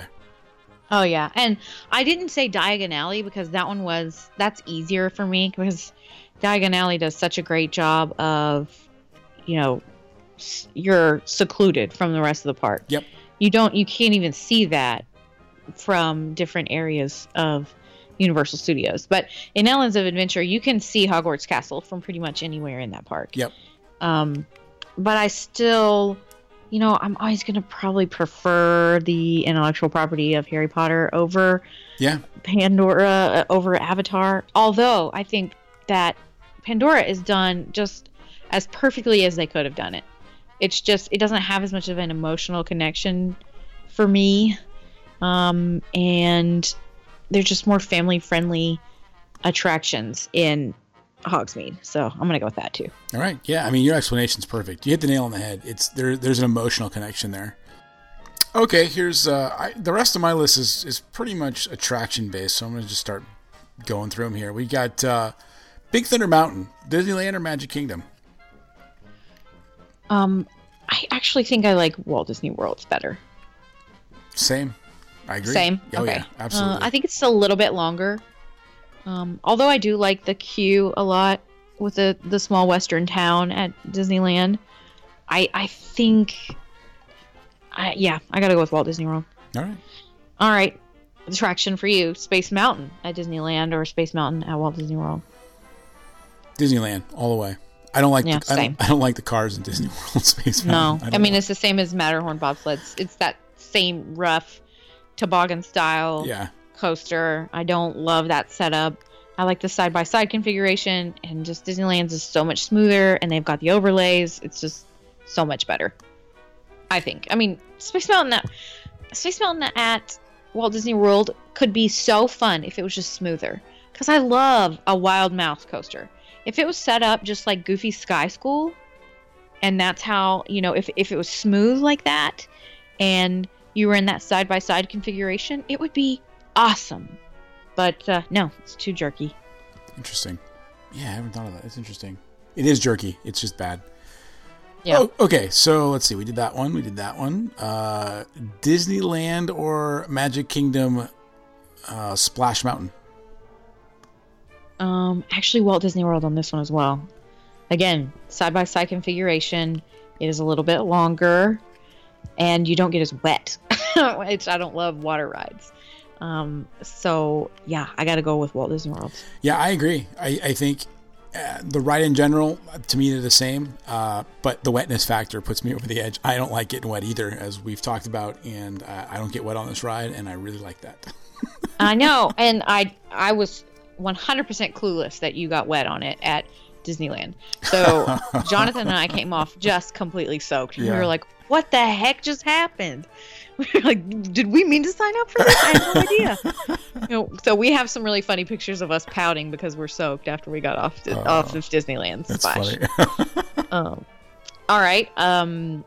Oh yeah, and I didn't say Diagon Alley because that one was that's easier for me because Diagon Alley does such a great job of, you know, you're secluded from the rest of the park. Yep. You don't you can't even see that from different areas of Universal Studios. But in Islands of Adventure, you can see Hogwarts Castle from pretty much anywhere in that park. Yep. Um, but I still you know, I'm always going to probably prefer the intellectual property of Harry Potter over yeah Pandora uh, over Avatar. Although I think that Pandora is done just as perfectly as they could have done it. It's just it doesn't have as much of an emotional connection for me, um, and they're just more family friendly attractions in Hogsmeade. So I'm gonna go with that too. All right. Yeah. I mean, your explanation's perfect. You hit the nail on the head. It's there. There's an emotional connection there. Okay. Here's uh, I, the rest of my list is is pretty much attraction based. So I'm gonna just start going through them here. We got uh, Big Thunder Mountain, Disneyland or Magic Kingdom. Um, I actually think I like Walt Disney World's better. Same. I agree. Same. Oh okay. yeah, absolutely. Uh, I think it's a little bit longer. Um, although I do like the queue a lot with the the small western town at Disneyland. I I think. I yeah, I gotta go with Walt Disney World. All right. All right, attraction for you: Space Mountain at Disneyland or Space Mountain at Walt Disney World. Disneyland all the way. I don't like. Yeah, the, I, don't, I don't like the cars in Disney [laughs] World Space Mountain. No, Mountain. I, mean like- it's the same as Matterhorn bobsleds. It's that same rough toboggan style yeah. Coaster. I don't love that setup. I like the side by side configuration, and just Disneyland's is so much smoother, and they've got the overlays. It's just so much better. I think. I mean, Space Mountain at Space Mountain at Walt Disney World could be so fun if it was just smoother. Because I love a Wild Mouse coaster. If it was set up just like Goofy Sky School, and that's how you know if if it was smooth like that, and you were in that side by side configuration, it would be awesome. But uh, no, it's too jerky. Interesting. Yeah, I haven't thought of that. It's interesting. It is jerky. It's just bad. Yeah. Oh, okay. So let's see. We did that one. We did that one. Uh, Disneyland or Magic Kingdom uh, Splash Mountain. Um, actually, Walt Disney World on this one as well. Again, side by side configuration. It is a little bit longer, and you don't get as wet, [laughs] which I don't love water rides. Um, so yeah, I got to go with Walt Disney World. Yeah, I agree. I, I think uh, the ride in general, to me, they're the same. Uh, but the wetness factor puts me over the edge. I don't like getting wet either, as we've talked about, and uh, I don't get wet on this ride, and I really like that. [laughs] I know, and I I was 100% clueless that you got wet on it at Disneyland. So [laughs] Jonathan and I came off just completely soaked. And We Yeah. were like, "What the heck just happened?" We [laughs] were like, "Did we mean to sign up for this? I have no idea." [laughs] You know, so we have some really funny pictures of us pouting because we're soaked after we got off Oh, off of Disneyland That's splash. funny. [laughs] Um, all right, um,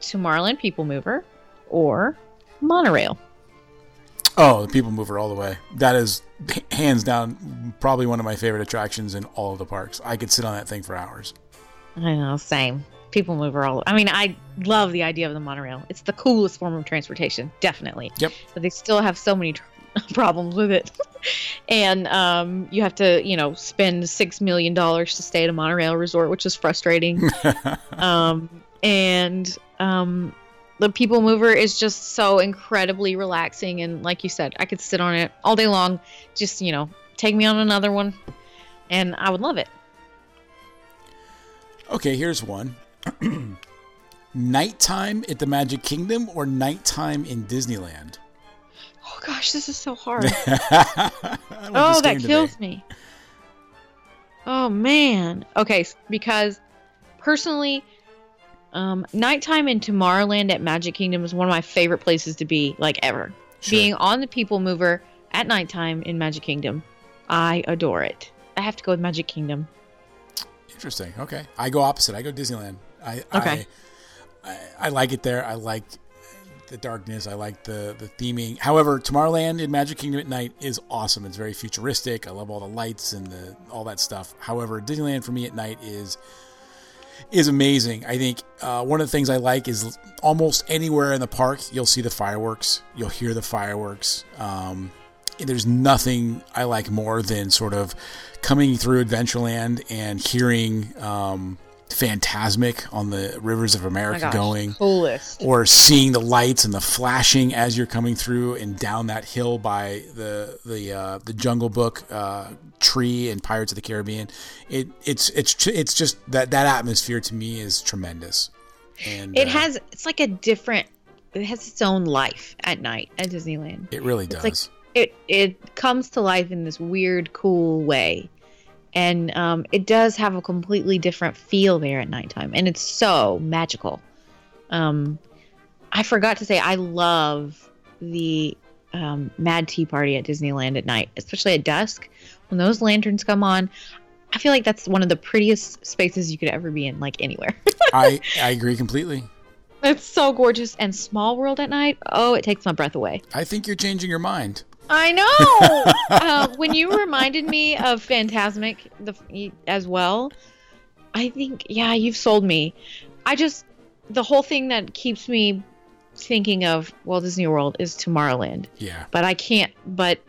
Tomorrowland People Mover or monorail. oh, the People Mover all the way. That is hands down probably one of my favorite attractions in all of the parks. I could sit on that thing for hours. I know, same. People mover all. I mean, I love the idea of the monorail. It's the coolest form of transportation, definitely. Yep. But they still have so many tr- [laughs] problems with it, [laughs] and um, you have to, you know, spend six million dollars to stay at a monorail resort, which is frustrating. [laughs] um, and um, the people mover is just so incredibly relaxing, and like you said, I could sit on it all day long. Just you know, take me on another one, and I would love it. Okay, here's one. [clears throat] nighttime at the Magic Kingdom or nighttime in Disneyland? Oh gosh, this is so hard. [laughs] Oh, that today. kills me. Oh man. Okay, because personally, um, nighttime in Tomorrowland at Magic Kingdom is one of my favorite places to be, like ever. Sure. Being on the People Mover at nighttime in Magic Kingdom, I adore it. I have to go with Magic Kingdom. Interesting. Okay, I go opposite. I go Disneyland. I Okay. I, I, I like it there. I like the darkness. I like the the theming. However, Tomorrowland in Magic Kingdom at night is awesome. It's very futuristic. I love all the lights and the all that stuff. However, Disneyland for me at night is is amazing. I think uh, one of the things I like is almost anywhere in the park you'll see the fireworks. You'll hear the fireworks. Um, there's nothing I like more than sort of coming through Adventureland and hearing um, Fantasmic on the Rivers of Oh America gosh, going, coolest. or seeing the lights and the flashing as you're coming through and down that hill by the the uh, the Jungle Book uh, tree and Pirates of the Caribbean. It it's it's it's just that that atmosphere to me is tremendous. And It uh, has. It's like a different. It has its own life at night at Disneyland. it really does. like- it it comes to life in this weird cool way and um, it does have a completely different feel there at nighttime and it's so magical. Um, i forgot to say i love the um, mad tea party at disneyland at night especially at dusk. When those lanterns come on i feel like that's one of the prettiest spaces you could ever be in like anywhere. [laughs] I I agree completely. it's so gorgeous and small world at night. Oh it takes my breath away. I think you're changing your mind. I know. uh, [laughs] when you reminded me of Fantasmic the as well, I think yeah, you've sold me. I just the whole thing that keeps me thinking of Walt Disney World is Tomorrowland, Yeah. but I can't. But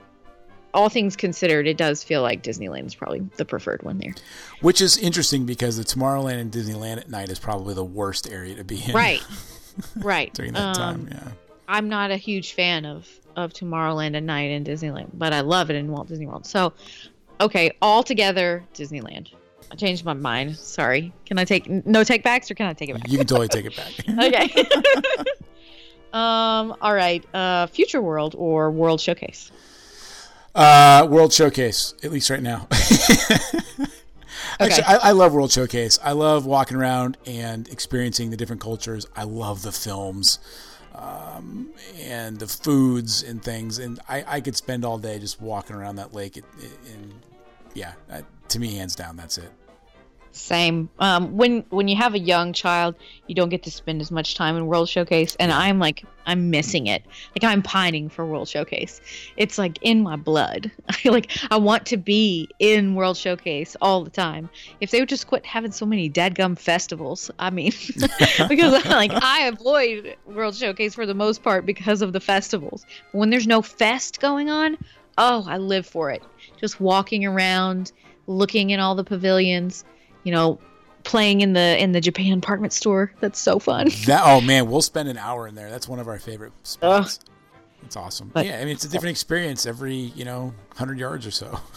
all things considered, it does feel like Disneyland is probably the preferred one there. Which is interesting because the Tomorrowland and Disneyland at night is probably the worst area to be in. Right. [laughs] Right. During that time, Um, yeah. I'm not a huge fan of of Tomorrowland at night in Disneyland, but I love it in Walt Disney World. So, okay, all together Disneyland. I changed my mind. Sorry. Can I take no take backs or can I take it back? You can totally take it back. [laughs] okay. [laughs] um. All right. Uh, Future World or World Showcase. Uh, World Showcase, at least right now. [laughs] Actually, Okay. I, I love World Showcase. I love walking around and experiencing the different cultures. I love the films um, and the foods and things. And I, I could spend all day just walking around that lake. And yeah, to me, hands down, that's it. Same. Um, when when you have a young child, you don't get to spend as much time in World Showcase, and I'm like, I'm missing it. Like I'm pining for World Showcase. It's like in my blood. I [laughs] like I want to be in World Showcase all the time. If they would just quit having so many dadgum festivals, I mean, [laughs] because [laughs] like I avoid World Showcase for the most part because of the festivals. But when there's no fest going on, oh, I live for it. Just walking around, looking in all the pavilions you know, playing in the in the Japan department store. That's so fun. [laughs] That oh man, we'll spend an hour in there. That's one of our favorite spots. It's awesome. But- yeah, I mean it's a different experience every you know hundred yards or so. [laughs]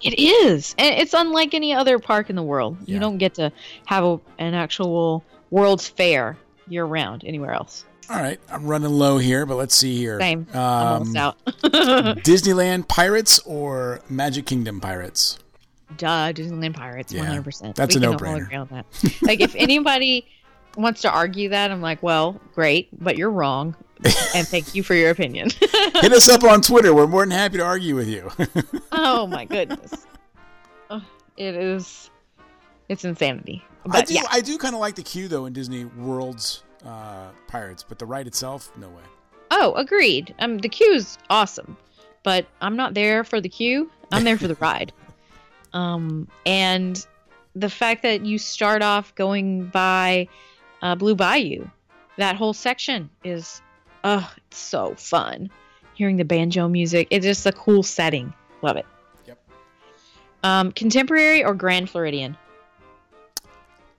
It is, and it's unlike any other park in the world. Yeah. You don't get to have a, an actual World's Fair year round anywhere else. All right, I'm running low here, but let's see here. Same. I'm Um, almost out. [laughs] Disneyland Pirates or Magic Kingdom Pirates? Duh, Disneyland Pirates, one hundred percent. that's we a no-brainer. agree on that. Like, if anybody [laughs] wants to argue that, I'm like, well, great, but you're wrong, and thank you for your opinion. [laughs] Hit us up on Twitter. We're more than happy to argue with you. [laughs] oh my goodness, Ugh, it is, it's insanity. I do, yeah, I do kind of like the queue though in Disney World's uh, Pirates, but the ride itself, no way. Oh, agreed. Um, the queue is awesome, but I'm not there for the queue. I'm there for the ride. Um, and the fact that you start off going by uh, Blue Bayou, that whole section is, oh, it's so fun. Hearing the banjo music, it's just a cool setting. Love it. Yep. Um, contemporary or Grand Floridian?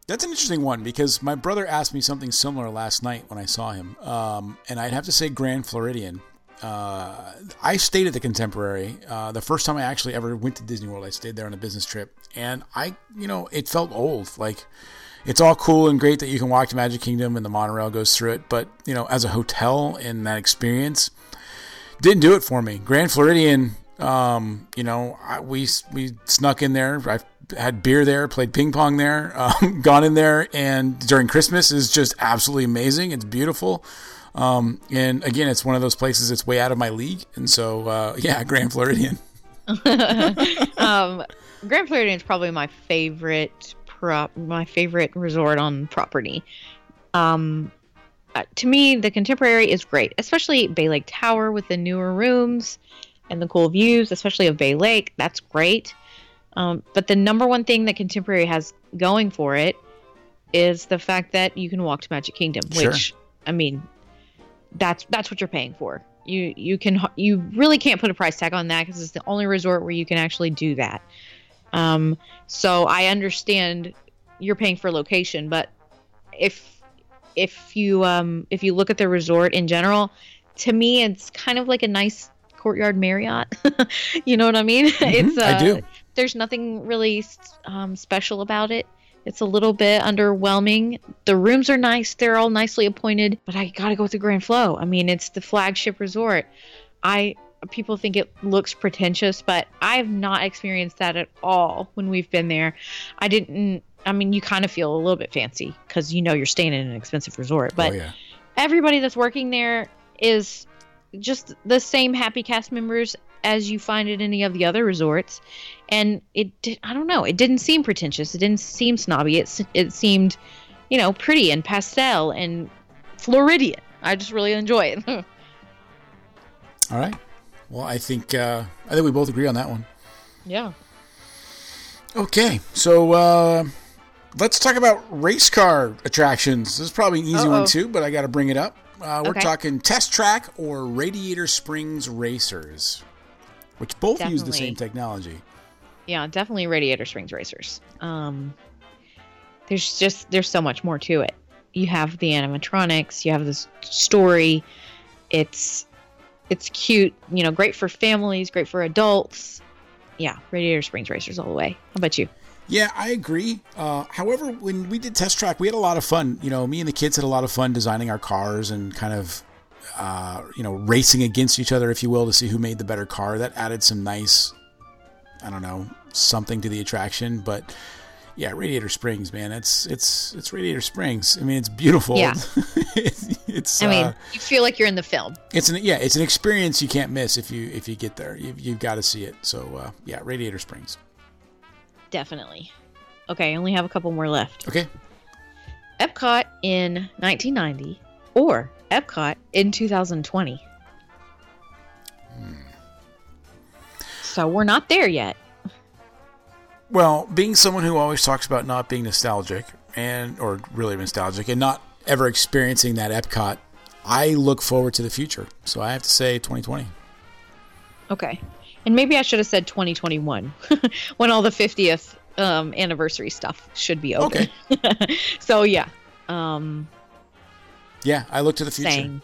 That's an interesting one because my brother asked me something similar last night when I saw him, um, and I'd have to say Grand Floridian. Uh, I stayed at the Contemporary uh, the first time I actually ever went to Disney World. I stayed there on a business trip, and I, you know, it felt old. Like it's all cool and great that you can walk to Magic Kingdom and the monorail goes through it, but you know, as a hotel and that experience, didn't do it for me. Grand Floridian, um, you know, I, we we snuck in there. I had beer there, played ping pong there, [laughs] um, gone in there, and during Christmas is just absolutely amazing. It's beautiful. Um, and again, it's one of those places that's way out of my league, and so uh, [laughs] yeah, Grand Floridian. [laughs] um, [laughs] Grand Floridian is probably my favorite prop, my favorite resort on property. Um, uh, to me, the Contemporary is great, especially Bay Lake Tower with the newer rooms and the cool views, especially of Bay Lake. That's great. Um, but the number one thing that Contemporary has going for it is the fact that you can walk to Magic Kingdom, Sure. which I mean, that's that's what you're paying for. You you can you really can't put a price tag on that because it's the only resort where you can actually do that. Um, so I understand you're paying for location, but if if you um if you look at the resort in general, to me it's kind of like a nice courtyard Marriott. [laughs] you know what I mean? [laughs] it's uh, I do. There's nothing really um, special about it. It's a little bit underwhelming. The rooms are nice; they're all nicely appointed. But I gotta go with the Grand Flow. I mean, it's the flagship resort. I people think it looks pretentious, but I've not experienced that at all when we've been there. I didn't. I mean, you kind of feel a little bit fancy because you know you're staying in an expensive resort, but oh yeah, everybody that's working there is just the same happy cast members as you find at any of the other resorts and it did i don't know it didn't seem pretentious it didn't seem snobby It, it seemed you know pretty and pastel and floridian i just really enjoy it [laughs] all right. Well, I think uh, I think we both agree on that one. yeah Okay, so uh, let's talk about race car attractions. This is probably an easy Uh-oh. one too, but I got to bring it up. Uh, we're Okay. talking Test Track or Radiator Springs Racers, which both use the same technology. Yeah, definitely Radiator Springs Racers. Um, there's just there's so much more to it. You have the animatronics, you have this story. It's it's cute, you know, great for families, great for adults. Yeah, Radiator Springs Racers all the way. How about you? Yeah, I agree. Uh, however, when we did Test Track, we had a lot of fun. You know, me and the kids had a lot of fun designing our cars and kind of, uh, you know, racing against each other, if you will, to see who made the better car. That added some nice, I don't know, something to the attraction. But yeah, Radiator Springs, man, it's it's it's Radiator Springs. I mean, it's beautiful. Yeah. [laughs] it's, it's I mean, uh, you feel like you're in the film. it's an yeah, it's an experience you can't miss if you if you get there. You you've got to see it. So uh, yeah, Radiator Springs. Definitely. Okay, I only have a couple more left. Okay. Epcot in 1990 or Epcot in 2020. So we're not there yet. Well, being someone who always talks about not being nostalgic and or really nostalgic and not ever experiencing that Epcot, I look forward to the future. So I have to say 2020. Okay. And maybe I should have said 2021 [laughs] when all the 50th um, anniversary stuff should be open. Okay. [laughs] so yeah. Um, Yeah, I look to the future. Same.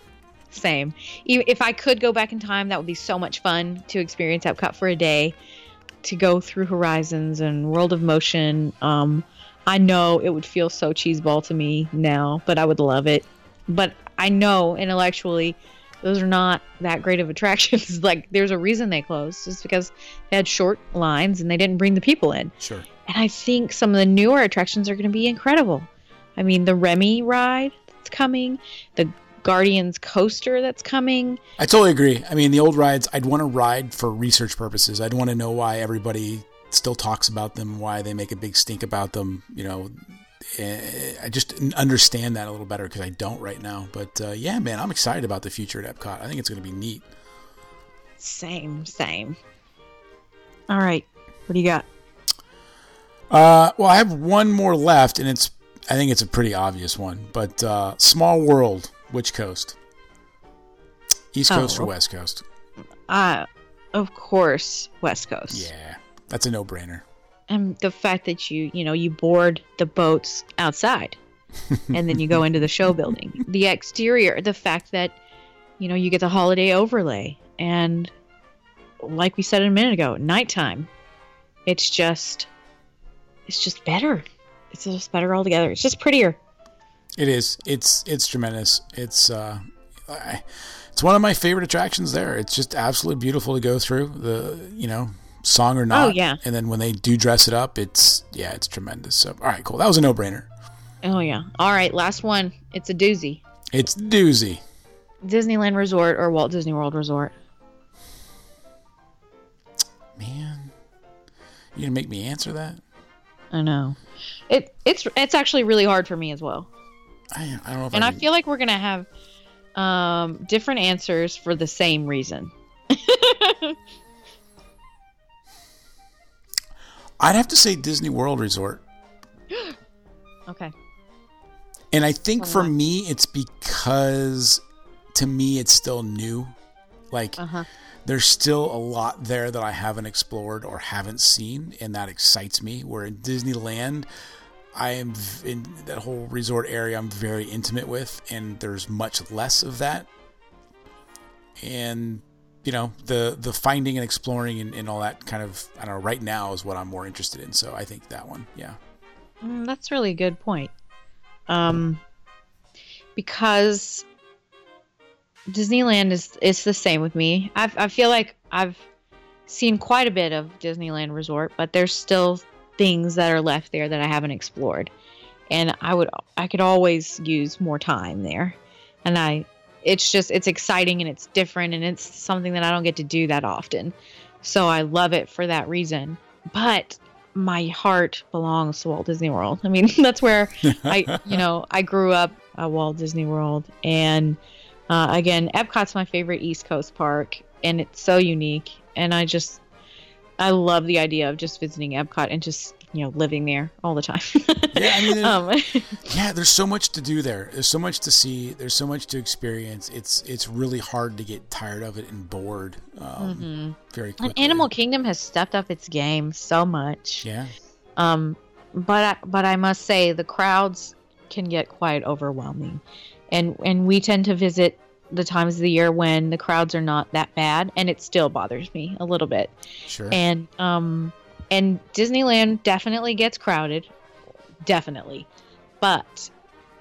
Same. If I could go back in time, that would be so much fun to experience Epcot for a day, to go through Horizons and World of Motion. Um, I know it would feel so cheeseball to me now, but I would love it. But I know intellectually, those are not that great of attractions. [laughs] like, there's a reason they closed, just because they had short lines and they didn't bring the people in. Sure. And I think some of the newer attractions are going to be incredible. I mean, the Remy ride that's coming, the Guardians coaster that's coming. I totally agree. I mean, the old rides, I'd want to ride for research purposes. I'd want to know why everybody still talks about them, why they make a big stink about them. You know, Eh, I just understand that a little better because I don't right now. But uh, yeah, man, I'm excited about the future at Epcot. I think it's going to be neat. Same, same. All right. What do you got? Uh, well, I have one more left, and it's I think it's a pretty obvious one. But uh, Small World, which coast? East Coast or Oh. West Coast? Uh, of course, West Coast. Yeah, that's a no-brainer. And the fact that you, you know, you board the boats outside and then you go into the show building. [laughs] The exterior, the fact that, you know, you get the holiday overlay. And like we said a minute ago, nighttime. It's just, it's just better. It's just better all together. It's just prettier. It is. It's it's tremendous. It's uh, I, it's one of my favorite attractions there. It's just absolutely beautiful to go through. The you know song or not. Oh, yeah. And then when they do dress it up, it's yeah, it's tremendous. So all right, cool. That was a no-brainer. Oh, yeah. All right. Last one. It's a doozy. It's doozy. Disneyland Resort or Walt Disney World Resort? Man, you gonna make me answer that? I know. It it's it's actually really hard for me as well. I, I don't know And I, I feel like we're gonna have um, different answers for the same reason. [laughs] I'd have to say Disney World Resort. [gasps] Okay. And I think for me, it's because to me, it's still new. Like, Uh huh. There's still a lot there that I haven't explored or haven't seen, and that excites me. Where in Disneyland, I am in that whole resort area, I'm very intimate with, and there's much less of that. And you know, the the finding and exploring and, and all that kind of I don't know. Right now is what I'm more interested in. So I think that one, yeah. Mm, that's really a good point. Um, because Disneyland is is the same with me. I I feel like I've seen quite a bit of Disneyland Resort, but there's still things that are left there that I haven't explored, and I would I could always use more time there, and I it's just it's exciting and it's different and it's something that I don't get to do that often, so I love it for that reason. But my heart belongs to Walt Disney World. I mean, [laughs] that's where [laughs] I, you know, I grew up at Walt Disney World, and uh, again, Epcot's my favorite East Coast park, and it's so unique. And I just, I love the idea of just visiting Epcot and just you know living there all the time. [laughs] Yeah, I mean, there's- [laughs] um, [laughs] yeah. There's so much to do there. There's so much to see. There's so much to experience. It's it's really hard to get tired of it and bored. Um, Very quickly. and Animal Kingdom has stepped up its game so much. Yeah. Um, but I, but I must say the crowds can get quite overwhelming, and and we tend to visit the times of the year when the crowds are not that bad, and it still bothers me a little bit. Sure. And um, and Disneyland definitely gets crowded, definitely, but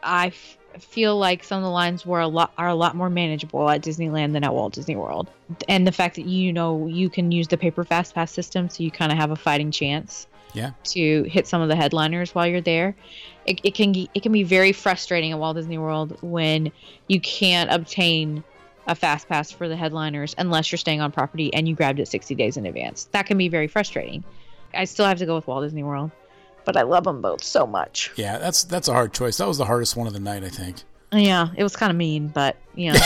I f- feel like some of the lines were a lot are a lot more manageable at Disneyland than at Walt Disney World, and the fact that you know you can use the paper fast pass system, so you kind of have a fighting chance yeah. to hit some of the headliners while you're there. It, it can it can be very frustrating at Walt Disney World when you can't obtain a fast pass for the headliners unless you're staying on property and you grabbed it 60 days in advance. That can be very frustrating. I still have to go with Walt Disney World, but I love them both so much. Yeah. That's that's a hard choice. That was the hardest one of the night, I think. Yeah, it was kind of mean, but you know,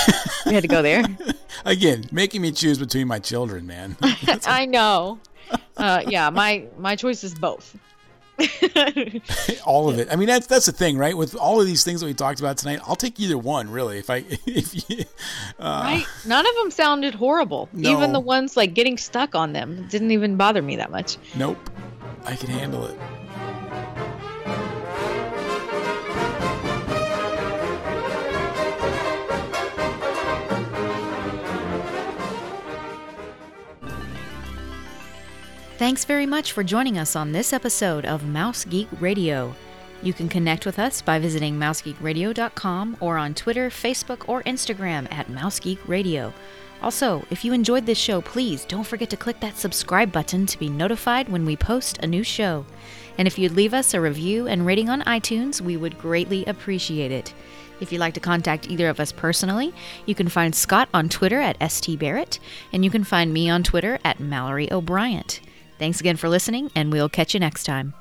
we had to go there. [laughs] Again, making me choose between my children, man. [laughs] I know. Uh, yeah, my my choice is both. [laughs] all of it. I mean, that's that's the thing, right? With all of these things that we talked about tonight, I'll take either one, really. If I [laughs] if you, uh, Right? None of them sounded horrible. No. Even the ones like getting stuck on them didn't even bother me that much. nope, I can handle it. Thanks very much for joining us on this episode of Mouse Geek Radio. You can connect with us by visiting mousegeekradio.com or on Twitter, Facebook, or Instagram at mousegeekradio. Also, if you enjoyed this show, please don't forget to click that subscribe button to be notified when we post a new show. And if you'd leave us a review and rating on iTunes, we would greatly appreciate it. If you'd like to contact either of us personally, you can find Scott on Twitter at stbarrett, and you can find me on Twitter at Mallory O'Brien. Thanks again for listening, and we'll catch you next time.